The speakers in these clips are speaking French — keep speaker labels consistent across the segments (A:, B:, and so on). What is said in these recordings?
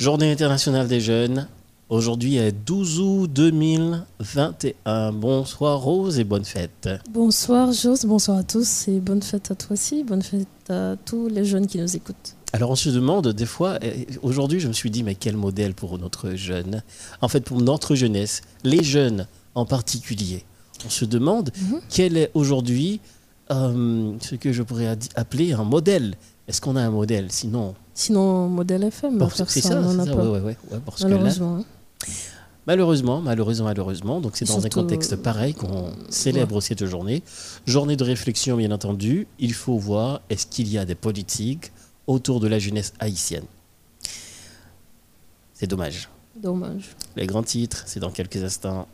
A: Journée internationale des jeunes. Aujourd'hui est 12 août 2021. Bonsoir Rose et bonne fête.
B: Bonsoir Jose, bonsoir à tous et bonne fête à toi aussi, bonne fête à tous les jeunes qui nous écoutent.
A: Alors on se demande des fois, aujourd'hui je me suis dit mais quel modèle pour notre jeune? En fait pour notre jeunesse, les jeunes en particulier. On se demande mhm. quel est aujourd'hui euh, ce que je pourrais appeler un modèle. Est-ce qu'on a un modèle? Sinon,
B: Sinon, modèle FM,
A: c'est ça, on malheureusement. Hein. malheureusement, malheureusement, malheureusement. Donc c'est dans un contexte pareil qu'on célèbre cette journée. Journée de réflexion, bien entendu. Il faut voir est-ce qu'il y a des politiques autour de la jeunesse haïtienne? C'est dommage.
B: Dommage.
A: Les grands titres, c'est dans quelques instants.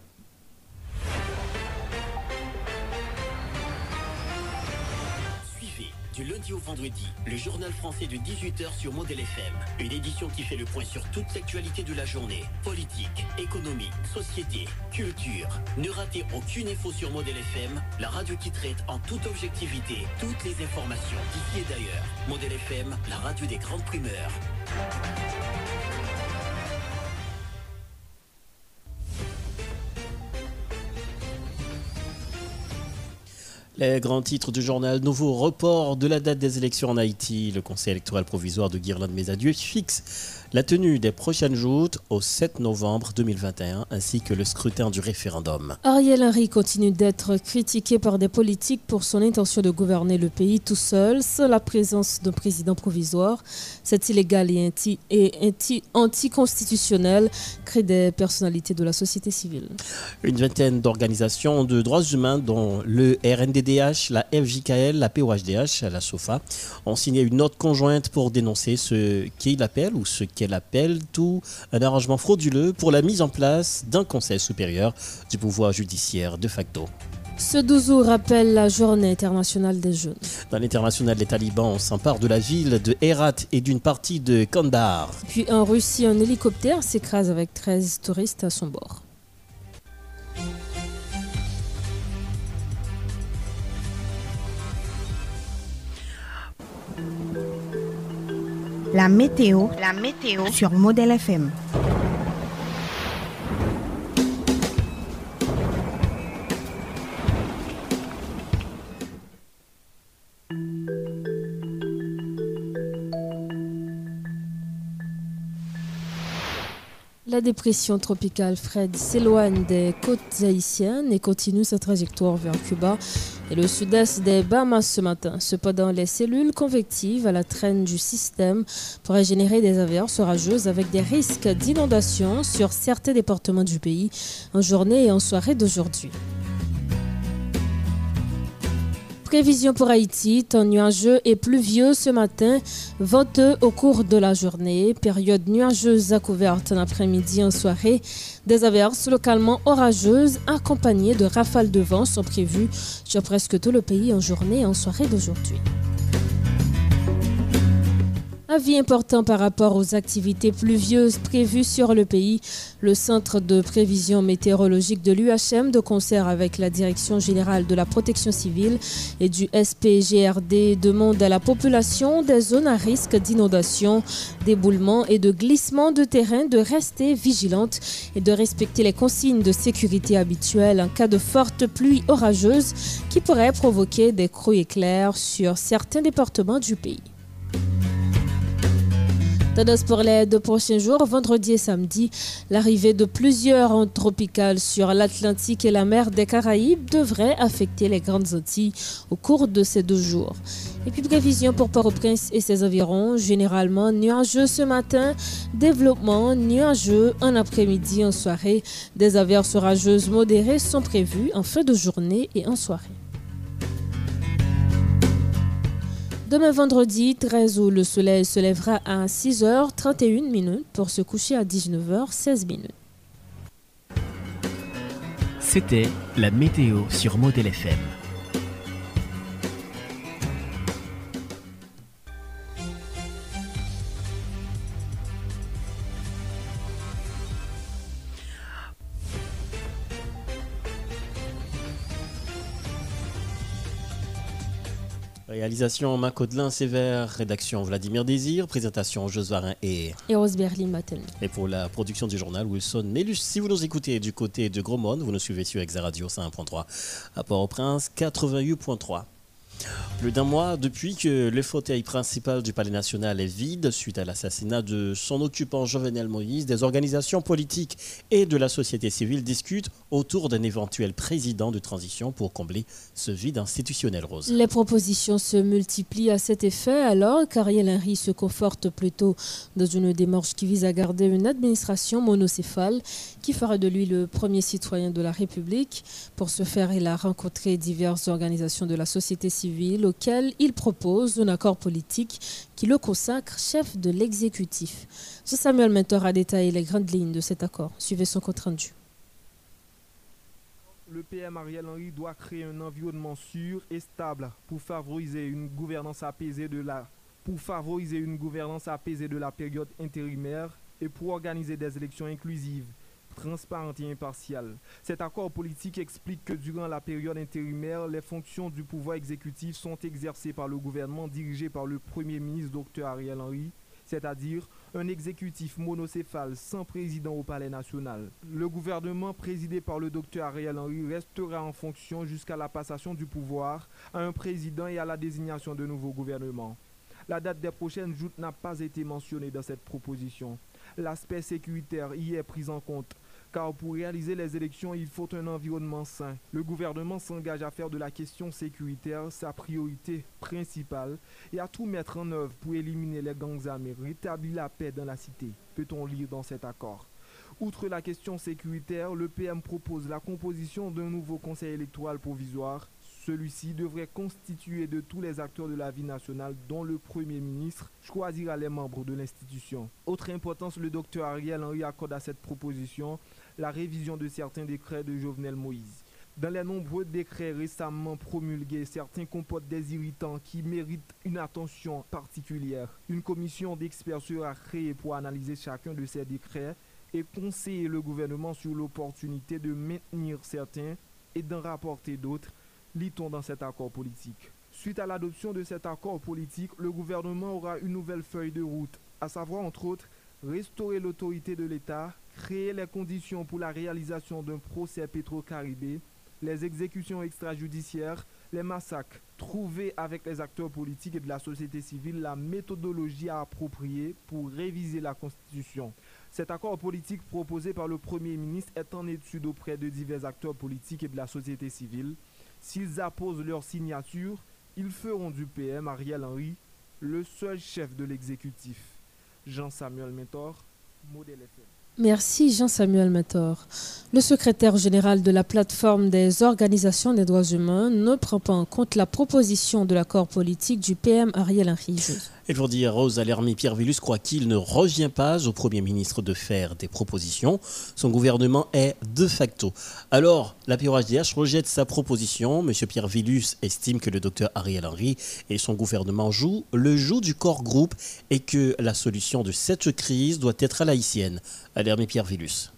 C: Vendredi, le journal français de 18h sur Modèle FM. Une édition qui fait le point sur toute l'actualité de la journée. Politique, économie, société, culture. Ne ratez aucune info sur Modèle FM, la radio qui traite en toute objectivité toutes les informations d'ici et d'ailleurs. Modèle FM, la radio des grandes primeurs.
A: Les grands titres du journal, nouveau report de la date des élections en Haïti. Le conseil électoral provisoire de Guirlande Mes Adieux fixe la tenue des prochaines joutes au 7 novembre 2021 ainsi que le scrutin du référendum.
B: Ariel Henry continue d'être critiqué par des politiques pour son intention de gouverner le pays tout seul sans la présence d'un président provisoire. C'est illégal et, anti, anticonstitutionnel, crée des personnalités de la société civile.
A: Une vingtaine d'organisations de droits humains dont le RNDDH, la FJKL, la POHDH, la SOFA ont signé une note conjointe pour dénoncer ce qu'il appelle ou ce qu'elle appelle tout un arrangement frauduleux pour la mise en place d'un conseil supérieur du pouvoir judiciaire de facto.
B: Ce 12 août rappelle la journée internationale des jeunes.
A: Dans l'international, les talibans s'emparent de la ville de Herat et d'une partie de Kandahar.
B: Puis en Russie, un hélicoptère s'écrase avec 13 touristes à son bord.
D: La météo, sur Modèle FM.
B: La dépression tropicale Fred s'éloigne des côtes haïtiennes et continue sa trajectoire vers Cuba et le sud-est des Bahamas ce matin. Cependant, les cellules convectives à la traîne du système pourraient générer des averses orageuses avec des risques d'inondation sur certains départements du pays en journée et en soirée d'aujourd'hui. Prévision pour Haïti, temps nuageux et pluvieux ce matin, venteux au cours de la journée, période nuageuse à couverte en après-midi en soirée. Des averses localement orageuses accompagnées de rafales de vent sont prévues sur presque tout le pays en journée et en soirée d'aujourd'hui. Avis important par rapport aux activités pluvieuses prévues sur le pays. Le Centre de prévision météorologique de l'UHM, de concert avec la Direction générale de la protection civile et du SPGRD, demande à la population des zones à risque d'inondation, d'éboulement et de glissement de terrain de rester vigilante et de respecter les consignes de sécurité habituelles en cas de fortes pluies orageuses qui pourraient provoquer des crues éclairs sur certains départements du pays. Tendance pour les deux prochains jours, vendredi et samedi, l'arrivée de plusieurs ondes tropicales sur l'Atlantique et la mer des Caraïbes devrait affecter les grandes Antilles au cours de ces deux jours. Et puis prévision pour Port-au-Prince et ses environs, généralement nuageux ce matin, développement nuageux en après-midi, en soirée. Des averses orageuses modérées sont prévues en fin de journée et en soirée. Demain vendredi 13 août, le soleil se lèvera à 6h31 minutes pour se coucher à 19h16 minutes.
C: C'était la météo sur Model FM.
A: Réalisation Macodelin Sévère, rédaction Vladimir Désir, présentation Josvarin et...
B: Et Rose Berlin Maten.
A: Et pour la production du journal, Wilson Nélus. Si vous nous écoutez du côté de Gros vous nous suivez sur Exa Radio 5.3 à Port-au-Prince 88.3. Plus d'un mois depuis que le fauteuil principal du Palais national est vide suite à l'assassinat de son occupant Jovenel Moïse, des organisations politiques et de la société civile discutent autour d'un éventuel président de transition pour combler ce vide institutionnel rose.
B: Les propositions se multiplient à cet effet alors qu'Ariel Henry se conforte plutôt dans une démarche qui vise à garder une administration monocéphale qui fera de lui le premier citoyen de la République. Pour ce faire, il a rencontré diverses organisations de la société civile auquel il propose un accord politique qui le consacre chef de l'exécutif. Samuel Mentor a détaillé les grandes lignes de cet accord. Suivez son compte rendu.
E: Le PM Ariel Henry doit créer un environnement sûr et stable pour favoriser une gouvernance apaisée de la pour favoriser une gouvernance apaisée de la période intérimaire et pour organiser des élections inclusives transparente et impartiale. Cet accord politique explique que durant la période intérimaire, les fonctions du pouvoir exécutif sont exercées par le gouvernement dirigé par le Premier ministre Dr Ariel Henry, c'est-à-dire un exécutif monocéphale sans président au Palais national. Le gouvernement présidé par le Dr Ariel Henry restera en fonction jusqu'à la passation du pouvoir à un président et à la désignation de nouveaux gouvernements. La date des prochaines joutes n'a pas été mentionnée dans cette proposition. L'aspect sécuritaire y est pris en compte car pour réaliser les élections, il faut un environnement sain. Le gouvernement s'engage à faire de la question sécuritaire sa priorité principale et à tout mettre en œuvre pour éliminer les gangs armés, rétablir la paix dans la cité, peut-on lire dans cet accord? Outre la question sécuritaire, le PM propose la composition d'un nouveau conseil électoral provisoire celui-ci devrait constituer de tous les acteurs de la vie nationale, dont le Premier ministre choisira les membres de l'institution. Autre importance, le docteur Ariel Henry accorde à cette proposition la révision de certains décrets de Jovenel Moïse. Dans les nombreux décrets récemment promulgués, certains comportent des irritants qui méritent une attention particulière. Une commission d'experts sera créée pour analyser chacun de ces décrets et conseiller le gouvernement sur l'opportunité de maintenir certains et d'en rapporter d'autres lit-on dans cet accord politique. Suite à l'adoption de cet accord politique, le gouvernement aura une nouvelle feuille de route, à savoir entre autres restaurer l'autorité de l'État, créer les conditions pour la réalisation d'un procès pétro-caribé, les exécutions extrajudiciaires, les massacres, trouver avec les acteurs politiques et de la société civile la méthodologie à approprier pour réviser la Constitution. Cet accord politique proposé par le Premier ministre est en étude auprès de divers acteurs politiques et de la société civile. S'ils apposent leur signature, ils feront du PM Ariel Henry le seul chef de l'exécutif. Jean-Samuel Mentor, Modèle.
B: Merci Jean-Samuel Mentor. Le secrétaire général de la plateforme des organisations des droits humains ne prend pas en compte la proposition de l'accord politique du PM Ariel Henry.
A: Et dire Rose Alermi, Pierre Villus croit qu'il ne revient pas au Premier ministre de faire des propositions. Son gouvernement est de facto. Alors, la POHDH rejette sa proposition. Monsieur Pierre Villus estime que le docteur Ariel Henry et son gouvernement jouent le jeu du corps groupe et que la solution de cette crise doit être laïcienne. Alermi Pierre Villus.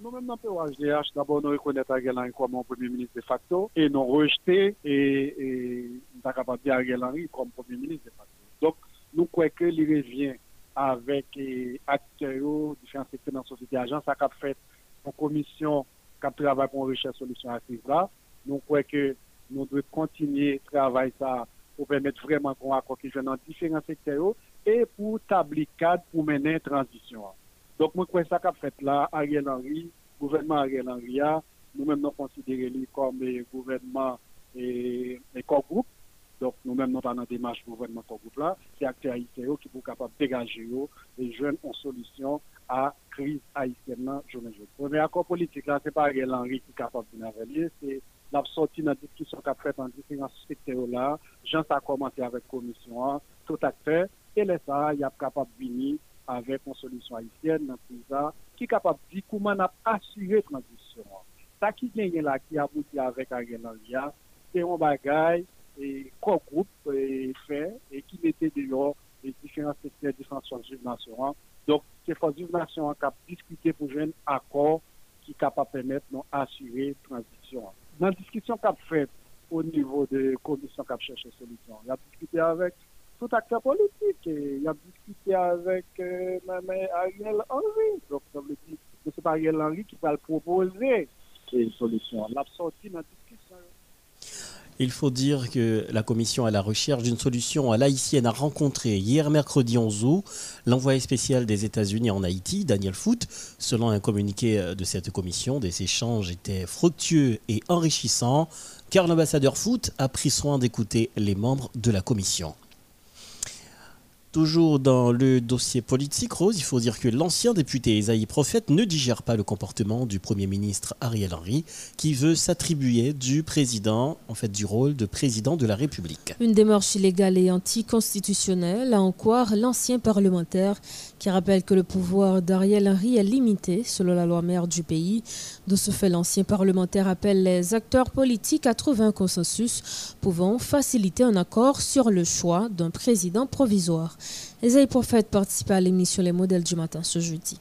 F: Nous-mêmes, dans POHDH, d'abord, nous reconnaissons Ariel Henry comme Premier ministre de facto et nous rejeter et, et nous Ariel Henry comme Premier ministre de facto. Donc, nou kweke li revyen avèk e, akteryo, difyan sekte nan sosite ajan, sa kap fèt pou komisyon kap travay pou an rechè solisyon akriz la. Nou kweke nou dwe kontinye travay sa pou pèmèt vreman kon akokil jwen nan difyan sekteryo e pou tabli kad pou menen transisyon. Donk mwen kwen sa kap fèt la, Ariel Henry, gouvernement Ariel Henry a, nou mèm nou konsidere li kom e, gouvernement e, e kor group, Donc, nous-mêmes, nous pas dans démarche gouvernement comme groupe là, c'est acteurs haïtiens qui sont capables de dégager et jeunes en solution à la crise haïtienne journée jour. Premier accord politique là, c'est pas Ariel Henry qui est capable de venir, c'est la sortie dans discussion qu'a fait dans différents secteurs là. Jean a commencé avec la commission, tout acteur, et là, ça, il est capable de venir avec une solution haïtienne dans PISA, qui est capable de dire comment on a assuré la transition. Ça qui vient là, qui aboutit avec Ariel Henry, c'est un bagage et quoi groupe et fait et qui mettait dehors les différents secteurs, différentes forces de nation. Donc, ces forces de nation ont discuté pour un accord qui est capable de permettre d'assurer la transition. Dans la discussion qu'a fait au niveau de commission qui a cherché solution. Il a discuté avec tout acteur politique. Il a discuté avec euh, Ariel Henry. Donc, ça veut dire que c'est Ariel Henry qui va le proposer une solution. L'a sorti dans la.
A: Il faut dire que la commission à la recherche d'une solution à l'haïtienne a rencontré hier mercredi 11 août l'envoyé spécial des États-Unis en Haïti, Daniel Foote. Selon un communiqué de cette commission, des échanges étaient fructueux et enrichissants car l'ambassadeur Foote a pris soin d'écouter les membres de la commission. Toujours dans le dossier politique, Rose, il faut dire que l'ancien député Esaïe Prophète ne digère pas le comportement du Premier ministre Ariel Henry, qui veut s'attribuer du président, en fait du rôle de président de la République.
B: Une démarche illégale et anticonstitutionnelle, à en l'ancien parlementaire, qui rappelle que le pouvoir d'Ariel Henry est limité, selon la loi mère du pays. De ce fait, l'ancien parlementaire appelle les acteurs politiques à trouver un consensus pouvant faciliter un accord sur le choix d'un président provisoire. Les Prophète participent à l'émission Les modèles du matin ce jeudi.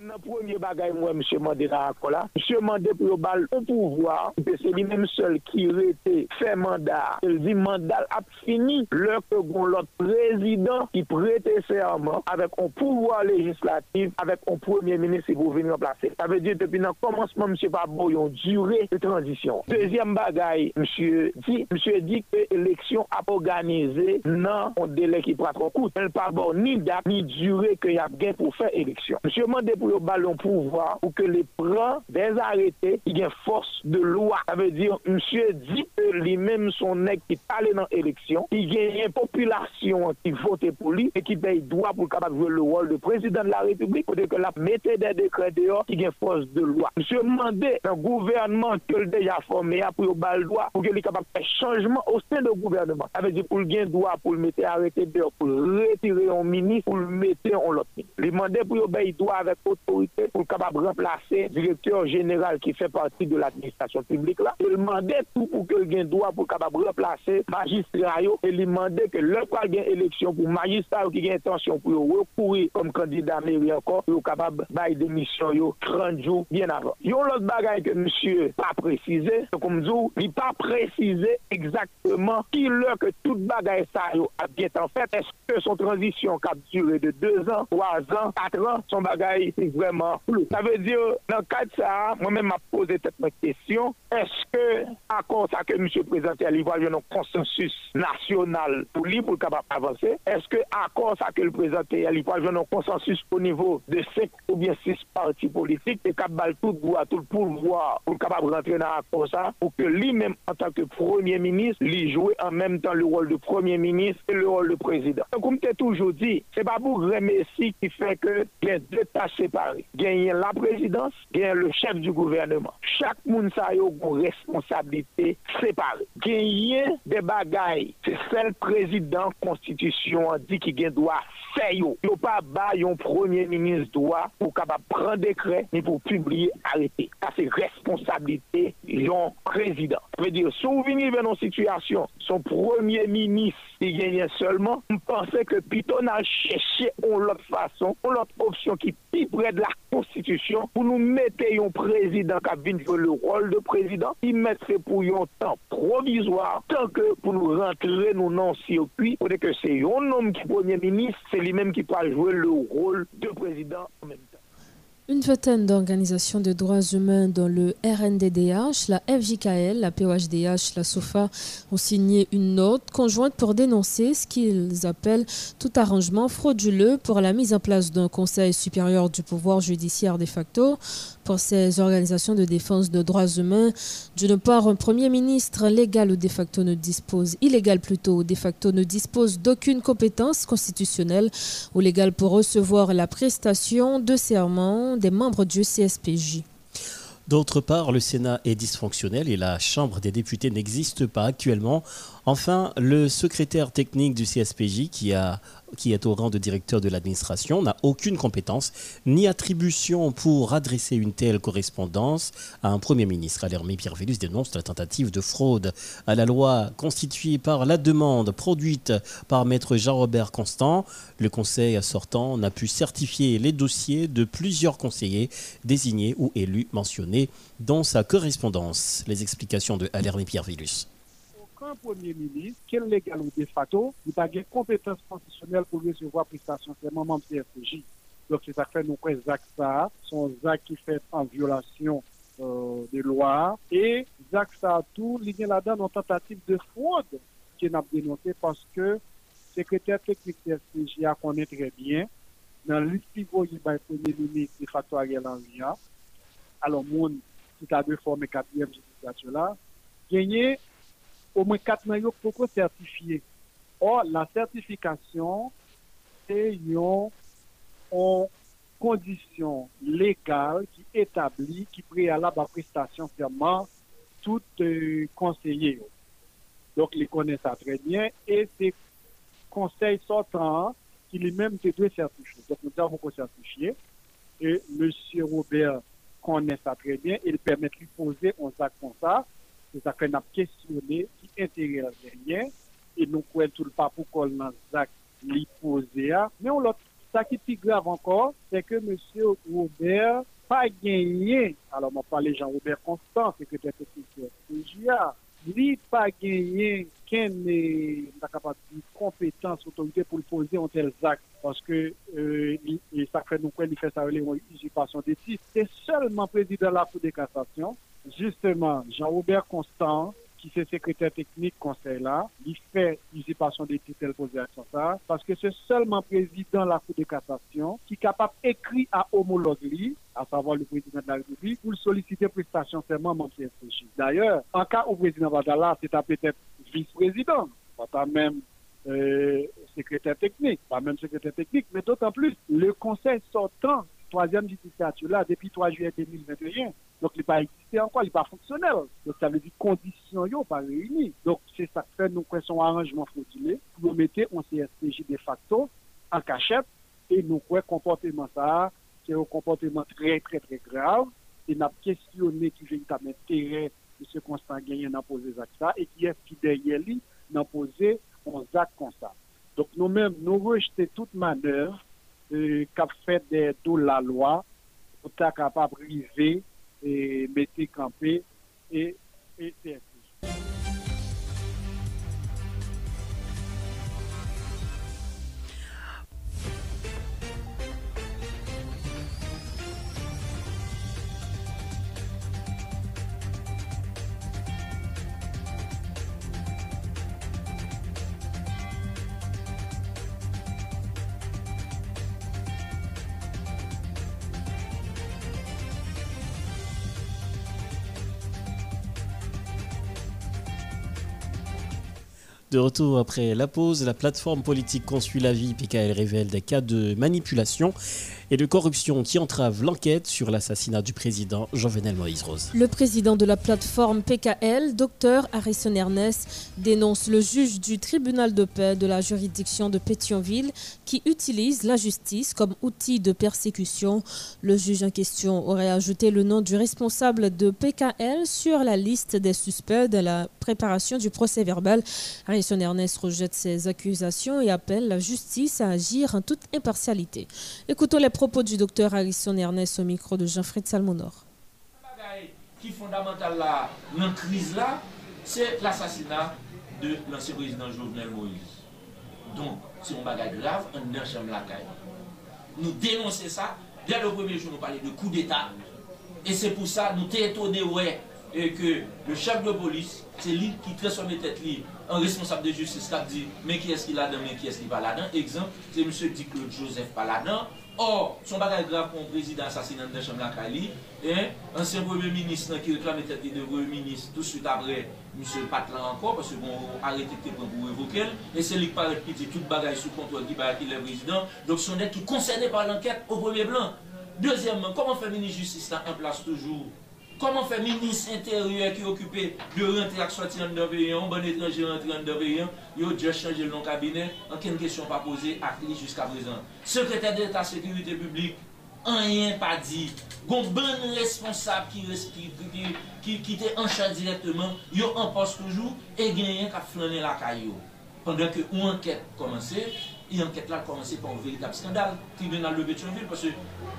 G: Nan pwemye bagay mwen msye mande la akola. Msye mande pou yo bal ou pouvoi, se li menm sol ki rete fe mandat, el di mandal ap fini, lor ke goun lot prezident ki prete serman avek on pouvoi legislatif avek on pwemye menis se pou veni remplase. Sa ve di depi nan komansman msye Pabou yon dure de transisyon. Dezyem bagay msye di, msye di ke eleksyon ap organize nan on dele ki pratro kout. El Pabou ni dak ni dure ke yap gen pou fe eleksyon. Msye mande pou yo ballon pouvoir ou que les prend des arrêtés qui ont force de loi. Ça veut dire, monsieur dit que lui-même son nègre qui allé dans l'élection, qui gagne une population qui vote pour lui et qui paye droit pour capable jouer le rôle de président de la République, pour que la mettez des décrets dehors qui ont force de loi. Monsieur demandait un gouvernement que le déjà formé pour le droit pour qu'il soit capable de faire changement au sein du gouvernement. Ça veut dire pour le gain droit pour le mettre arrêté dehors, pour retirer un ministre, pour le mettre en l'autre. Demandait pour le droit avec autorité pour capable remplacer le directeur général qui fait partie de l'administration publique là. Il demandait tout pour que le droit pour capable remplacer magistrat et il demandait que le quoi gain élection pour magistrat qui a intention pour recourir comme candidat mairie encore pour capable bail démission yo 30 jours bien avant. Yon l'autre bagaille que monsieur pas précisé, comme dit, il pas précisé exactement qui l'heure que toute bagaille ça yo a bien en fait. Est-ce que son transition qui a duré de 2 ans, 3 ans, 4 ans, son bagaille vraiment. Ça veut dire, dans le cas de ça, moi-même m'a posé cette question, est-ce que, à cause ça que M. présenté à l'Ivoire, il y un consensus national pour lui, pour capable avancer? Est-ce que, à cause ça que le présenté à l'Ivoire, il un consensus au niveau de 5 ou bien 6 partis politiques et capable tout droit, tout le pouvoir pour capable rentrer dans accord ça, pour que lui-même, en tant que premier ministre, lui joue en même temps le rôle de premier ministre et le rôle de président? Donc, comme tu as toujours dit, c'est pas pour Messi qui fait que a deux tâches séparées. Y a la présidence, a le chef du gouvernement. Chaque monde a une responsabilité séparée. A des bagailles, c'est celle président constitution dit qu'il doit faire. Il n'y a pas un premier ministre droit pour capable prendre décret ni pour publier arrêter. Ça c'est responsabilité du président. Ça veut dire, si vous venez dans une situation, son premier ministre, il gagne seulement, on que Piton a cherché une autre façon, une autre option qui est plus près de la Constitution pour nous mettre un président qui a jouer le rôle de président, il mettrait pour un temps provisoire, tant que pour nous rentrer nous dans le circuit, pour que c'est un homme qui est premier ministre, c'est lui-même qui peut jouer le rôle de président en même temps.
B: Une vingtaine d'organisations de droits humains dont le RNDDH, la FJKL, la POHDH, la SOFA ont signé une note conjointe pour dénoncer ce qu'ils appellent tout arrangement frauduleux pour la mise en place d'un Conseil supérieur du pouvoir judiciaire de facto pour ces organisations de défense de droits humains. D'une part, un Premier ministre légal ou de facto ne dispose, illégal plutôt, de facto ne dispose d'aucune compétence constitutionnelle ou légale pour recevoir la prestation de serment des membres du CSPJ.
A: D'autre part, le Sénat est dysfonctionnel et la Chambre des députés n'existe pas actuellement. Enfin, le secrétaire technique du CSPJ, qui, est au rang de directeur de l'administration, n'a aucune compétence ni attribution pour adresser une telle correspondance à un Premier ministre. Pierre Vélus dénonce la tentative de fraude à la loi constituée par la demande produite par maître Jean-Robert Constant. Le conseil sortant n'a pu certifier les dossiers de plusieurs conseillers désignés ou élus mentionnés dans sa correspondance. Les explications de Pierre Vélus.
F: an premier ministre, kel legal ou de facto, li bagye kompetans konstisyonel pou resevwa prestasyon seman manp CSPJ. Dok se sak fè nou kwen zak sa, son zak ki fèt an violasyon euh, de loa, e zak sa tou li gen la dan an tentative de fwad ki nap denote paske sekretèr teknik CSPJ a konen tre bien, nan listivo yi bay premier ministre de facto a. Gen lan via, alon moun ki ta de forme 4e judikatyo la, genye au moins quatre maillots pour certifier. Or, la certification, c'est une, condition légale qui établit, qui préalable à prestation serment tout euh, conseiller. Donc, ils connaissent ça très bien et c'est conseil sortant qui lui-même doit certifier. Donc, nous avons certifié et M. Robert connaît ça très bien il permet de lui poser un sac Se zak an ap kestyone ki entere la zernyen, e nou kwen tout pa pou kol nan zak li pose a. Men ou lot, sa ki pi grav ankor, se ke M. Robert pa genye, alon man pale Jean-Robert Constant, se ke tete ki se FPGA, li pa genye ken kompetans otorite pou l'pose an tel zak, paske sakre nou kwen li fè sa rele yon usipasyon de ti, se solman prezi de la pou de kassasyon, justement, Jean-Robert Constant, qui est secrétaire technique conseil là, il fait usurpation des titres posé à ça, parce que c'est seulement président de la Cour de cassation qui est capable d'écrire à homologue à savoir le président de la République, pour solliciter prestation serment mon CFPJ. D'ailleurs, en cas où le président Badala, c'est peut-être vice-président, pas même euh, secrétaire technique, pas même secrétaire technique, mais d'autant plus, le conseil sortant, troisième législature là, depuis 3 juillet 2021, donc, il n'est pas existé encore, il n'est pas fonctionnel. Donc, ça veut dire conditions n'ont pas réunies. Donc, c'est ça que fait nous son arrangement frauduleux pour mettre un CSPJ de facto en cachette et nous croyons comportement c'est un comportement très, très, très grave. Et avons questionné qui véritable intérêt ce constant gagné dans poser ça et qui est qui derrière lui dans poser un acte comme ça. Donc, nous-mêmes, nous rejetons toute manœuvre E, kap fèt de do la lwa, ou ta kapap rive, e, mette kampe, e, et, et, et.
A: De retour après la pause, la plateforme politique Consuit la vie, PKL révèle des cas de manipulation et de corruption qui entrave l'enquête sur l'assassinat du président Jovenel Moïse Rose.
B: Le président de la plateforme PKL, Dr Harrison Ernest, dénonce le juge du tribunal de paix de la juridiction de Pétionville qui utilise la justice comme outil de persécution. Le juge en question aurait ajouté le nom du responsable de PKL sur la liste des suspects de la préparation du procès verbal. Harrison Ernest rejette ces accusations et appelle la justice à agir en toute impartialité. Écoutons les propos du docteur Harrison Ernest au micro de Jean-Fred Salmonor.
H: qui fondamental là, dans crise là, c'est l'assassinat de l'ancien président Jovenel Moïse. Donc, c'est un bagage grave, on est la caille. Nous dénonçons ça. Dès le premier jour, nous parlons de coup d'État. Et c'est pour ça, nous sommes étonnés, ouais, et que le chef de police, c'est lui qui transforme tête libre en responsable de justice qui dit mais qui est-ce qui là-dedans, mais qui est-ce qui va là-dedans? Exemple, c'est M. Dick Joseph là-dedans. Or, son bagage grave pour un président assassinat de Chambre Kali, hein, ancien premier ministre qui réclame tête de premier ministre tout de suite après M. Patlan encore, parce que bon, arrêté pour évoquer, et c'est lui qui qui dit tout bagage sous contrôle qui va le président. Donc, son qui est concerné par l'enquête au premier blanc. Deuxièmement, comment faire ministre justice en place toujours? Koman fe minis interyen ki okupe de bon rentre ak soti an dan veyen, an ban etranje rentre an dan veyen, yo dje chanje l non kabine, an ken kesyon pa pose ak li jiska prezant. Sekretèr d'Etat Sécurité Publique, an yen pa di, gon ban responsable ki, respi, ki, ki, ki te anchan direktman, yo an pos toujou, e genyen ka flanen la kayo. Pendan ke ou anket komanse, et enquête là a commencé par un véritable scandale. Tribunal de Pétionville, parce que euh,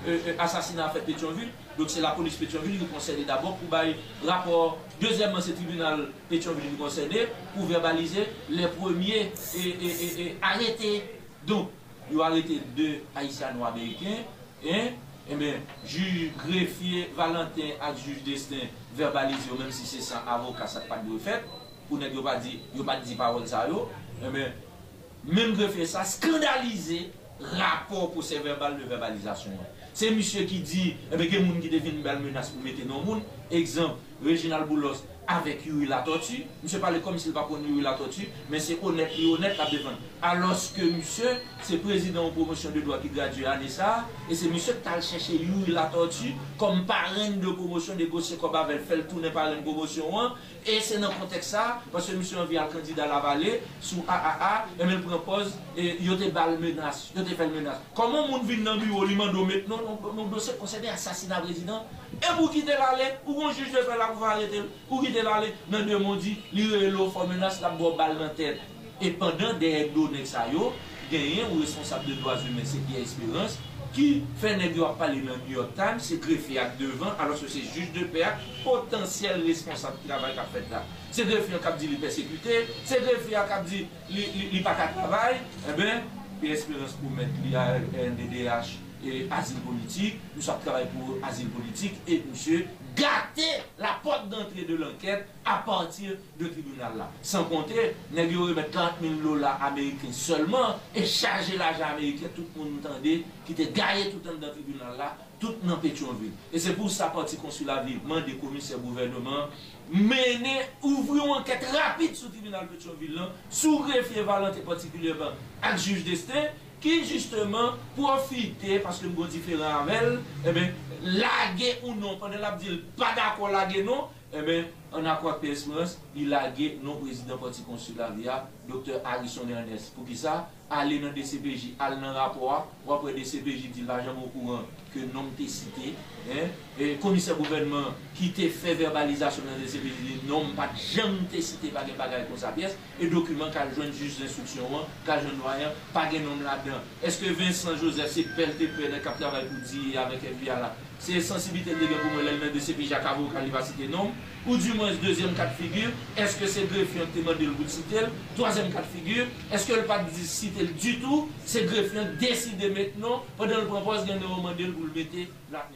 H: euh, assassinat fait Pétionville, donc c'est la police Pétionville qui concède d'abord pour bailler rapport. Deuxièmement, c'est le tribunal Pétionville qui concède pour verbaliser les premiers et, arrêtés. Donc, il a arrêté deux haïtiano-américains. Et, et bien, juge greffier Valentin et juge Destin verbalisé, même si c'est sans avocat, ça n'a pas de fait. Pour ne pas dire, pas dit parole ça. Et bien, même greffier ça, scandalisé rapport pour ces verbales de verbalisation. C'est monsieur qui dit, il y a des gens qui deviennent une belle menace pour mettre le monde. Exemple, Reginald Boulos, avec Yuri la tortue. Monsieur parle comme s'il pas connu Yuri la tortue, mais c'est honnête honnête à défendre. alos ke msè, se prezident ou promosyon de doa ki gradye ane sa, e se msè tal chèche yu la tortu, kom paren de promosyon de gosye ko bavel fel toune paren promosyon wan, e se nan kontek sa, pasè msè anvi al kandida la vale, sou AAA, e men prepoz, e, yote bal menas, yote fel menas. Koman moun vin nan bi ou li mando met, non, non dosè konsede asasina prezident, e pou ki de lale, ou kon juj de fel la pou va arete, pou ki de lale, nan de moun di, li re lo fò menas la bo bal nan tèd. E pandan de ek do nek sa yo, genyen ou responsable de doaz humen se ki espirans, ki fè nèk yo ap pale nan New York Times, se grefi ak devan, alò se se juj de pe ak, potansyèl responsable travay kap fèt la. Se grefi ak ap di li persekute, se grefi ak ap di li, li, li pak ak travay, e ben, pe espirans pou mèt li a NDDH, et asile politik, nou sa travay pou asile politik, et monsye, gâter la porte d'entrée de l'enquête à partir de tribunal là. Sans compter, nous yo remettre 30 000 dollars américains seulement et charger l'argent américain tout le monde entendait qui était gaillé tout le temps dans le tribunal là, tout dans Pétionville. Et c'est pour ça parti consulat vivement des commissaires gouvernement mener ouvrir une enquête rapide sur le tribunal Pétionville là, sous greffier Valentin particulièrement avec juge destin qui justement profiter, parce que nous différent avec eh bien, laguer ou non, pendant la dit pas d'accord laguer non, eh bien, an akwa pesmos, il lage non prezident pati konsulavya, Dr. Harrison Ernest. Pou ki sa, ale nan DCPJ, ale nan rapor, wapre DCPJ di l'ajan mou kouran ke non te site, eh? komise gouvernement ki te fe verbalizasyon nan DCPJ di non pat jan te site bagen bagay kon sa piyes, e dokumen kal jwen juj d'instruksyon wan, kal jwen doyen, bagen non la den. Eske Vincent Joseph se pelte pe de kap travay pou di avek FBI la, c'est sensibilité de pour moi dans le DCPJ à avocat qui va citer non ou du moins deuxième cas de figure, est-ce que c'est greffier qui demandé le de citer Troisième cas de figure, est-ce que le pas citer du tout? C'est greffier décidé maintenant, pendant le propose de demander mettre la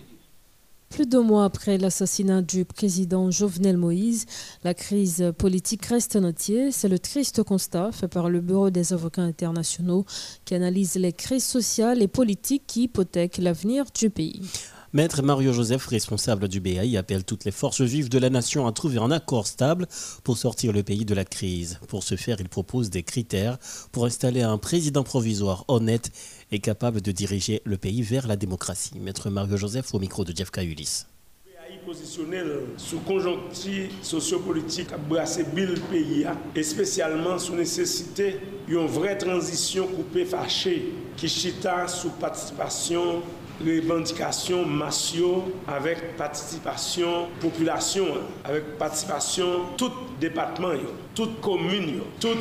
B: plus de mois après l'assassinat du président Jovenel Moïse, la crise politique reste en entier. C'est le triste constat fait par le Bureau des avocats internationaux qui analyse les crises sociales et politiques qui hypothèquent l'avenir du pays.
A: Maître Mario Joseph, responsable du BAI, appelle toutes les forces vives de la nation à trouver un accord stable pour sortir le pays de la crise. Pour ce faire, il propose des critères pour installer un président provisoire honnête et capable de diriger le pays vers la démocratie. Maître Mario Joseph au micro de Jeff Kayulis
I: positionnel sous conjoncture sociopolitique à brasser pays et sous nécessité d'une vraie transition coupée fâchée qui sous participation revendication massio avec participation population, avec participation tout département, toute commune, toute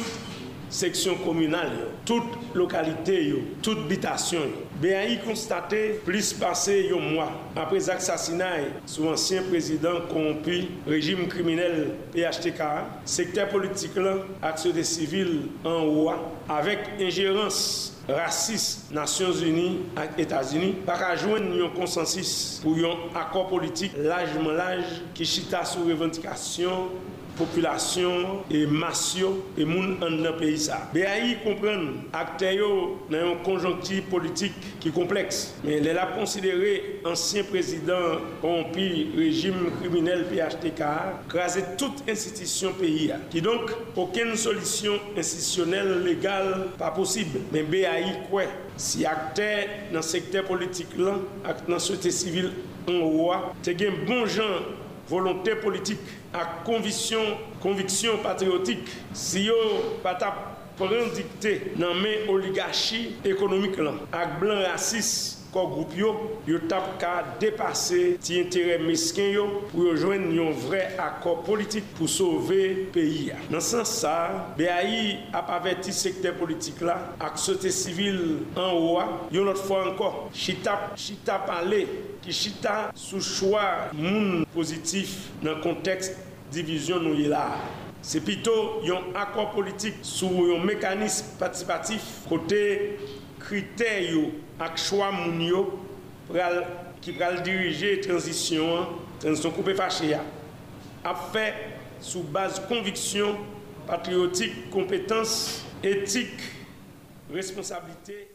I: section communale, toute localité, toute habitation. BAI constaté plus passé un mois après l'assassinat sous ancien président corrompu, régime criminel PHTK, secteur politique là, des civils en haut, avec ingérence raciste Nations Unies et États-Unis pas joindre un consensus pour un accord politique largement large qui chita sous revendication populasyon e masyo e moun an nan peyi sa. BAI kompren akte yo nan yon konjonkti politik ki kompleks. Men lè la konsidere ansyen prezident konpi rejim kriminel PHTK krasè tout institisyon peyi ya. Ki donk, oken solisyon institisyonel legal pa posib. Men BAI kwe, si akte nan sekte politik lan ak nan sote sivil an wwa, te gen bon jan volontè politik ak konviksyon patriotik si yo patap prendikte nan men oligashi ekonomik lan ak blan rasis corps groupe yo, yo tap ka dépasser ti intérêt mesquin yo pour rejoindre un vrai accord politique pour sauver pays. Dans ce sens ça, BAI a averti secteur politique là, avec société civile en haut, une autre fois encore, chita chita parler, qui chita sous choix moun positif dans contexte division nous là. C'est plutôt un accord politique sur un mécanisme participatif côté critères et choix qui va diriger la transition, transition coupée fâchée a fait sous base conviction patriotique, compétence, éthique, responsabilité.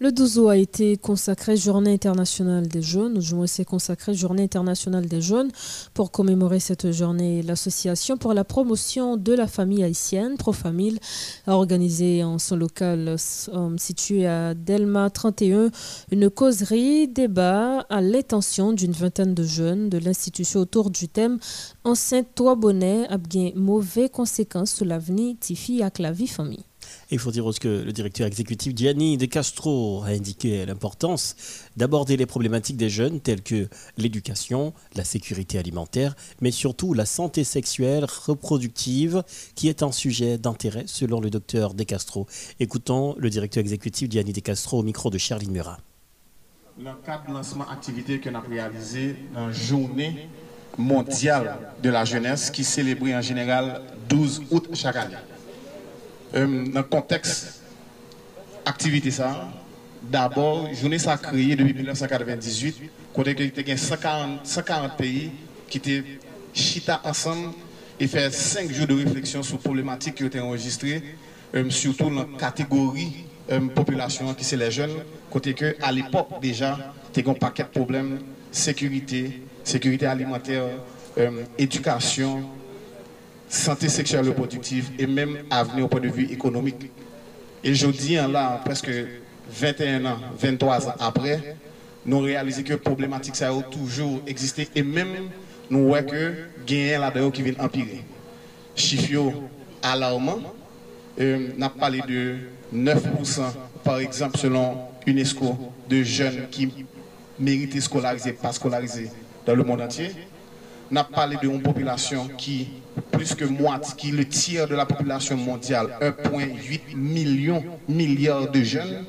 B: Le 12 août a été consacré Journée internationale des jeunes. Aujourd'hui, c'est consacré Journée internationale des jeunes. Pour commémorer cette journée, l'Association pour la promotion de la famille haïtienne, Profamil, a organisé en son local euh, situé à Delma 31 une causerie débat à l'intention d'une vingtaine de jeunes de l'institution autour du thème Enceinte toi bonnet a bien mauvais conséquences sur l'avenir Tifi avec la vie famille
A: il faut dire aussi que le directeur exécutif Gianni De Castro a indiqué l'importance d'aborder les problématiques des jeunes telles que l'éducation, la sécurité alimentaire, mais surtout la santé sexuelle reproductive qui est un sujet d'intérêt selon le docteur De Castro. Écoutons le directeur exécutif Gianni De Castro au micro de Charline Murat.
J: Le cadre de lancement activité qu'on a réalisé journée mondiale de la jeunesse qui célébrait en général 12 août chaque année. Euh, dans le contexte activité ça, d'abord, journée ça créée depuis 1998, côté que il y a 140, pays qui étaient chita ensemble et fait 5 jours de réflexion sur les problématiques qui ont été enregistrées, euh, surtout dans la catégorie euh, population qui c'est les jeunes, côté que à l'époque déjà, il y un paquet de problèmes, sécurité, sécurité alimentaire, éducation, santé sexuelle reproductive et même avenir au point de vue économique. Et je dis là, presque 21 ans, 23 ans après, nous réalisons que problématique ça a toujours existé et même nous voyons que gain là-dedans qui vient empirer. Chiffre alarmant, euh, on a parlé de 9% par exemple selon UNESCO de jeunes qui méritent scolariser, pas scolariser dans le monde entier. On a parlé d'une population qui plus que moitié, qui est le tiers de la population mondiale, 1,8 million milliards de jeunes,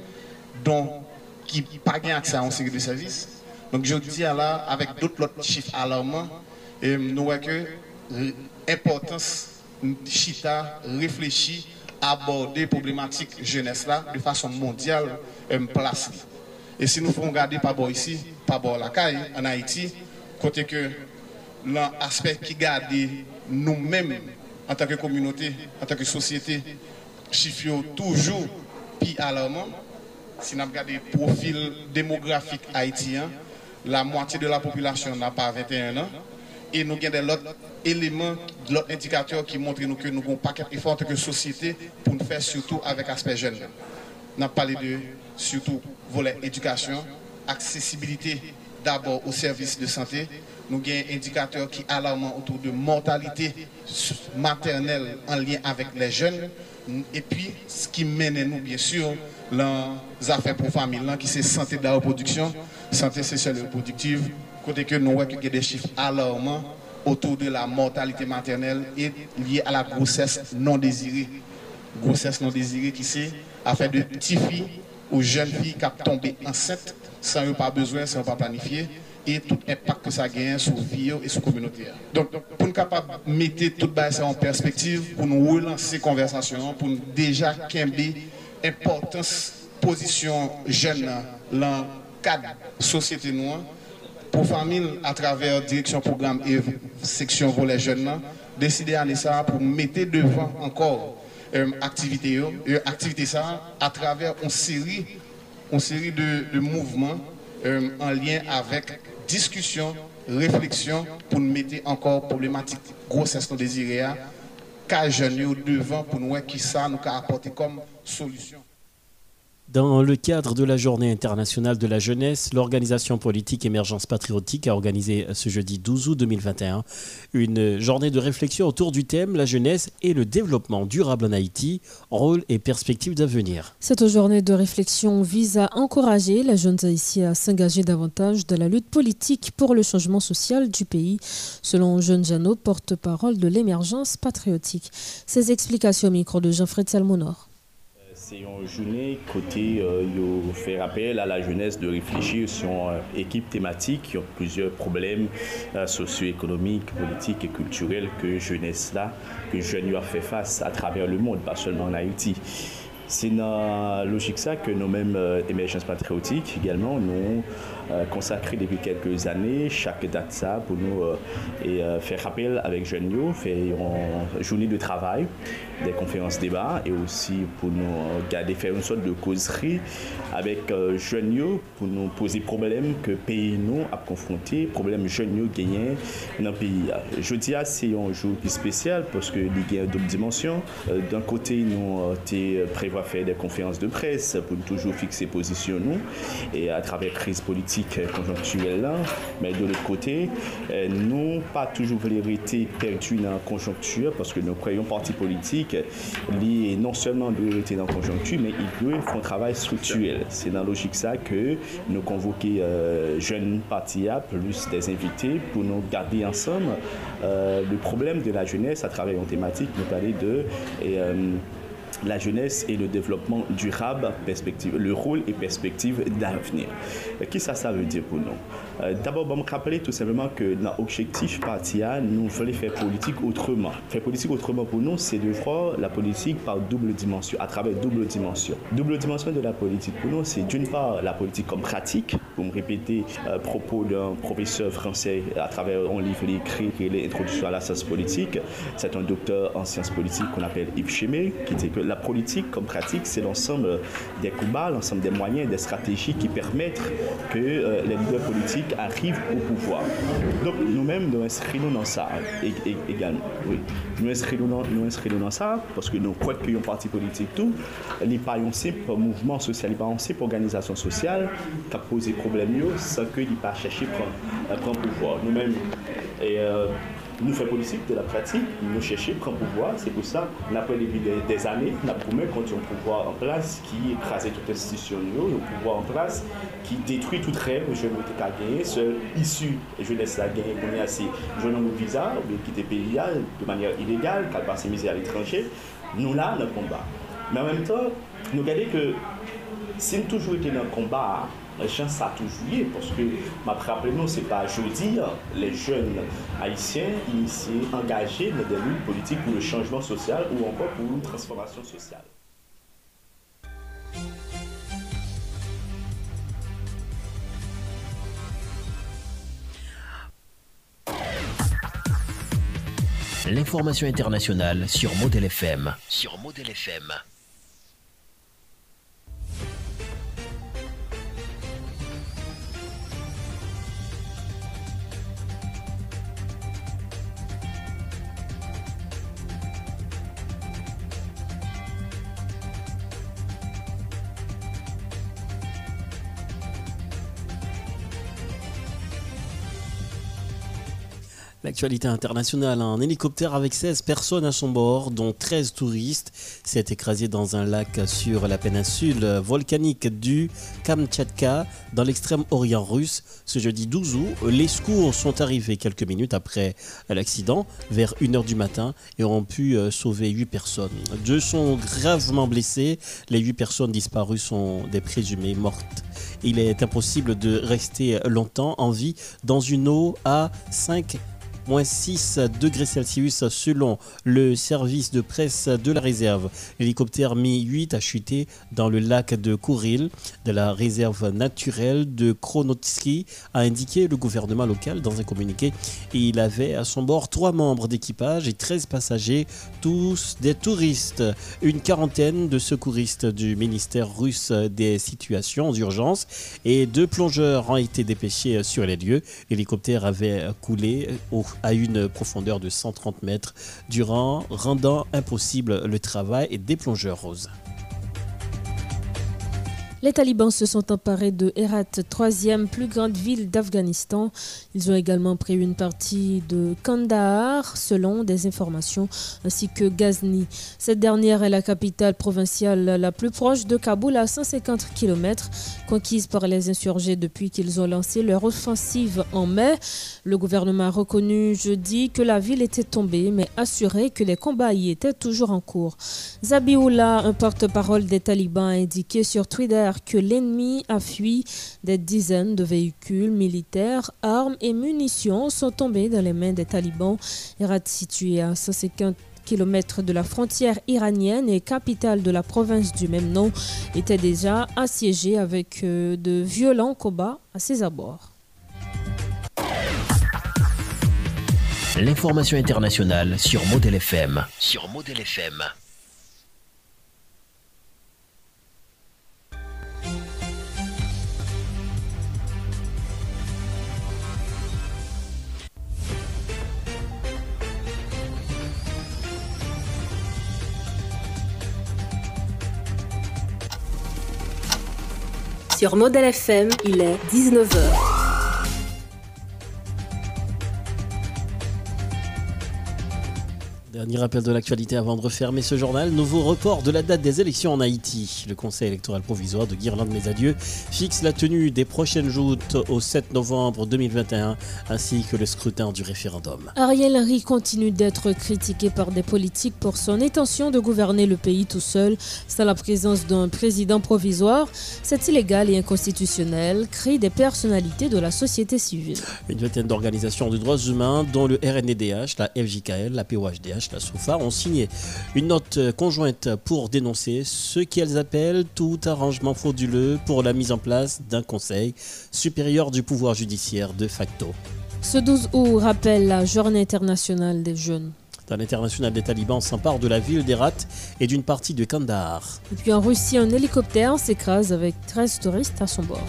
J: dont qui pas accès à une série de services. Donc je dis là, avec d'autres chiffres alarmants, et nous voyons que l'importance Chita réfléchit à aborder problématique jeunesse là de façon mondiale placée. Et si nous faisons regarder par bord ici, par bord la caille, en Haïti, côté que l'aspect qui garde nous-mêmes, en tant que communauté, en tant que société, chiffre toujours plus alarmant. Si nous regardons le profil démographique haïtien, la moitié de la population n'a pas 21 ans. Et nous avons d'autres éléments, d'autres indicateurs qui montrent nous que nous avons un paquet d'efforts que société pour nous faire surtout avec l'aspect jeune. Nous avons parlé de surtout volet éducation, accessibilité d'abord aux services de santé, nous avons un indicateur qui est alarmant autour de mortalité maternelle en lien avec les jeunes. Et puis, ce qui mène nous, bien sûr, les affaires pour famille, qui c'est santé de la reproduction, santé sexuelle et reproductive, côté que nous voyons qu'il y a des chiffres alarmants autour de la mortalité maternelle et liée à la grossesse non désirée. Grossesse non désirée qui c'est affaire de petites filles ou jeunes filles qui tombé enceintes sans pas besoin, sans pas planifier et tout impact que ça gagne sur la vie et sur la communauté. Donc, pour nous capable mettre tout ça en perspective, pour nous relancer la conversation, pour nous déjà qu'aimer l'importance position jeune dans le cadre de société noire, pour famille à travers direction programme et section les jeunes, décider à ça pour mettre devant encore euh, activité, euh, activité ça à travers une série, une série de, de mouvements euh, en lien avec discussion, réflexion pour nous mettre encore problématique grossesse non désirée, cas jeunes devant pour nous voir qui ça nous a apporté comme solution.
A: Dans le cadre de la Journée internationale de la jeunesse, l'organisation politique Émergence patriotique a organisé ce jeudi 12 août 2021 une journée de réflexion autour du thème La jeunesse et le développement durable en Haïti, rôle et perspectives d'avenir.
B: Cette journée de réflexion vise à encourager la jeune haïtienne à s'engager davantage dans la lutte politique pour le changement social du pays, selon Jeune Jeannot, porte-parole de l'émergence patriotique. Ces explications au micro de Jean-Fred Salmonor.
K: C'est une journée côté euh, fait appel à la jeunesse de réfléchir sur une équipe thématique qui ont plusieurs problèmes euh, socio-économiques, politiques et culturels que jeunesse là, que a fait face à travers le monde, pas seulement en Haïti. C'est dans la logique ça que nous-mêmes, euh, Émergence patriotique également, nous euh, consacré depuis quelques années chaque date ça pour nous euh, et euh, faire rappel avec jeunes faire une journée de travail des conférences débats et aussi pour nous garder faire une sorte de causerie avec jeunes pour nous poser problèmes que pays nous a confronté problèmes jeunes gagnés dans le pays. Je dis c'est un jour spécial parce que il y a deux dimensions d'un côté nous prévoit faire des conférences de presse pour toujours fixer position nous et à travers crise politique conjoncturelle là, mais de l'autre côté, euh, nous pas toujours vérité perdue dans la conjoncture parce que nous croyons parti politique lié non seulement de vérité dans la conjoncture, mais ils doivent faire un travail structurel. C'est dans la logique ça que nous convoquer euh, jeunes partis plus des invités pour nous garder ensemble euh, le problème de la jeunesse à travers une thématique, nous parler de et, la jeunesse et le développement durable, le rôle et perspective d'avenir. Qu'est-ce que ça veut dire pour nous? Euh, D'abord, je me rappeler tout simplement que dans l'objectif parti, nous voulons faire politique autrement. Faire politique autrement pour nous, c'est de voir la politique par double dimension, à travers double dimension. Double dimension de la politique pour nous, c'est d'une part la politique comme pratique, pour me répéter euh, propos d'un professeur français à travers un livre écrit qui est l'introduction à la science politique. C'est un docteur en sciences politiques qu'on appelle Yves Chémé, qui dit que la politique comme pratique, c'est l'ensemble des combats, l'ensemble des moyens, des stratégies qui permettent que euh, les leaders politiques arrivent au pouvoir. Donc nous-mêmes, nous inscrivons dans ça également. Oui. Nous inscrivons dans, nous dans ça parce que nous croyons qu'il y a un parti politique tout, il n'y pas un simple mouvement social, il n'y a pas une simple organisation sociale qui a posé problème sans qu'il n'y pas cherché à prendre, pouvoir. Nous-mêmes, et, euh, nous faisons politique de la pratique, nous cherchons prendre pouvoir. C'est pour ça qu'on a depuis des, années, on a promis qu'on un pouvoir en place qui écrase toute institution, un pouvoir en place qui détruit toute rêve, je ne pas gagner, seul issu, je laisse la gagner, qu'on est assez jeune homme visa, ou quitter pays de manière illégale, qu'elle passe misère à l'étranger. Nous là, le combat. Mais en même temps, nous regardons que si nous toujours été dans le combat, les gens ça toujours parce que ma rappelez nous c'est pas jeudi hein. les jeunes haïtiens initiés engagés dans des luttes politiques pour le changement social ou encore pour une transformation sociale.
C: L'information internationale sur Model FM. Sur Model FM.
A: L'actualité internationale, un hélicoptère avec 16 personnes à son bord, dont 13 touristes, s'est écrasé dans un lac sur la péninsule volcanique du Kamtchatka, dans l'extrême orient russe, ce jeudi 12 août. Les secours sont arrivés quelques minutes après l'accident, vers 1h du matin, et ont pu euh, sauver 8 personnes. Deux sont gravement blessés, les 8 personnes disparues sont des présumées mortes. Il est impossible de rester longtemps en vie dans une eau à 5 6 degrés Celsius selon le service de presse de la réserve. L'hélicoptère Mi-8 a chuté dans le lac de Kouril de la réserve naturelle de Kronotski, a indiqué le gouvernement local dans un communiqué. Il avait à son bord trois membres d'équipage et 13 passagers, tous des touristes. Une quarantaine de secouristes du ministère russe des situations d'urgence et deux plongeurs ont été dépêchés sur les lieux. L'hélicoptère avait coulé au à une profondeur de 130 mètres, durant rendant impossible le travail des plongeurs roses.
B: Les talibans se sont emparés de Herat, troisième plus grande ville d'Afghanistan. Ils ont également pris une partie de Kandahar, selon des informations, ainsi que Ghazni. Cette dernière est la capitale provinciale la plus proche de Kaboul, à 150 km, conquise par les insurgés depuis qu'ils ont lancé leur offensive en mai. Le gouvernement a reconnu jeudi que la ville était tombée, mais assuré que les combats y étaient toujours en cours. Zabiullah, un porte-parole des talibans, a indiqué sur Twitter que l'ennemi a fui. Des dizaines de véhicules militaires, armes et munitions sont tombés dans les mains des talibans. Herat, situé à 150 km de la frontière iranienne et capitale de la province du même nom, était déjà assiégé avec euh, de violents combats à ses abords.
C: L'information internationale sur Model FM. Sur Model FM.
B: Sur Model FM, il est 19h.
A: Dernier rappel de l'actualité avant de refermer ce journal. Nouveau report de la date des élections en Haïti. Le Conseil électoral provisoire de Guirlande Mes Adieux fixe la tenue des prochaines joutes au 7 novembre 2021 ainsi que le scrutin du référendum.
B: Ariel Henry continue d'être critiqué par des politiques pour son intention de gouverner le pays tout seul sans la présence d'un président provisoire. C'est illégal et inconstitutionnel, crée des personnalités de la société civile.
A: Une vingtaine d'organisations de droits humains dont le RNDH, la FJKL, la POHDH, la SOFA ont signé une note conjointe pour dénoncer ce qu'elles appellent tout arrangement frauduleux pour la mise en place d'un conseil supérieur du pouvoir judiciaire de facto.
B: Ce 12 août rappelle la journée internationale des jeunes.
A: Dans l'international des talibans s'empare de la ville d'Herat et d'une partie de Kandahar.
B: Et puis en Russie, un hélicoptère s'écrase avec 13 touristes à son bord.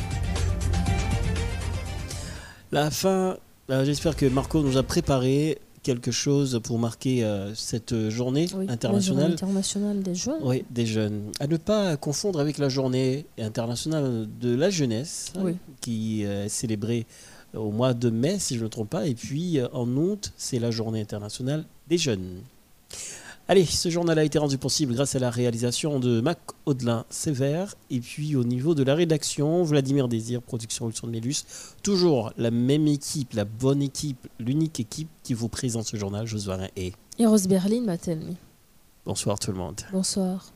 A: La fin, euh, j'espère que Marco nous a préparé quelque chose pour marquer euh, cette journée internationale.
B: internationale des jeunes.
A: Oui, des jeunes. À ne pas confondre avec la journée internationale de la jeunesse, hein, qui euh, est célébrée au mois de mai, si je ne me trompe pas. Et puis euh, en août, c'est la journée internationale des jeunes. Allez, ce journal a été rendu possible grâce à la réalisation de Mac Audelin Sévère. Et puis au niveau de la rédaction, Vladimir Désir, production Ulson de Mélus. Toujours la même équipe, la bonne équipe, l'unique équipe qui vous présente ce journal, Josué et.
B: Et Rose Berlin, Matelmi.
A: Bonsoir tout le monde.
B: Bonsoir.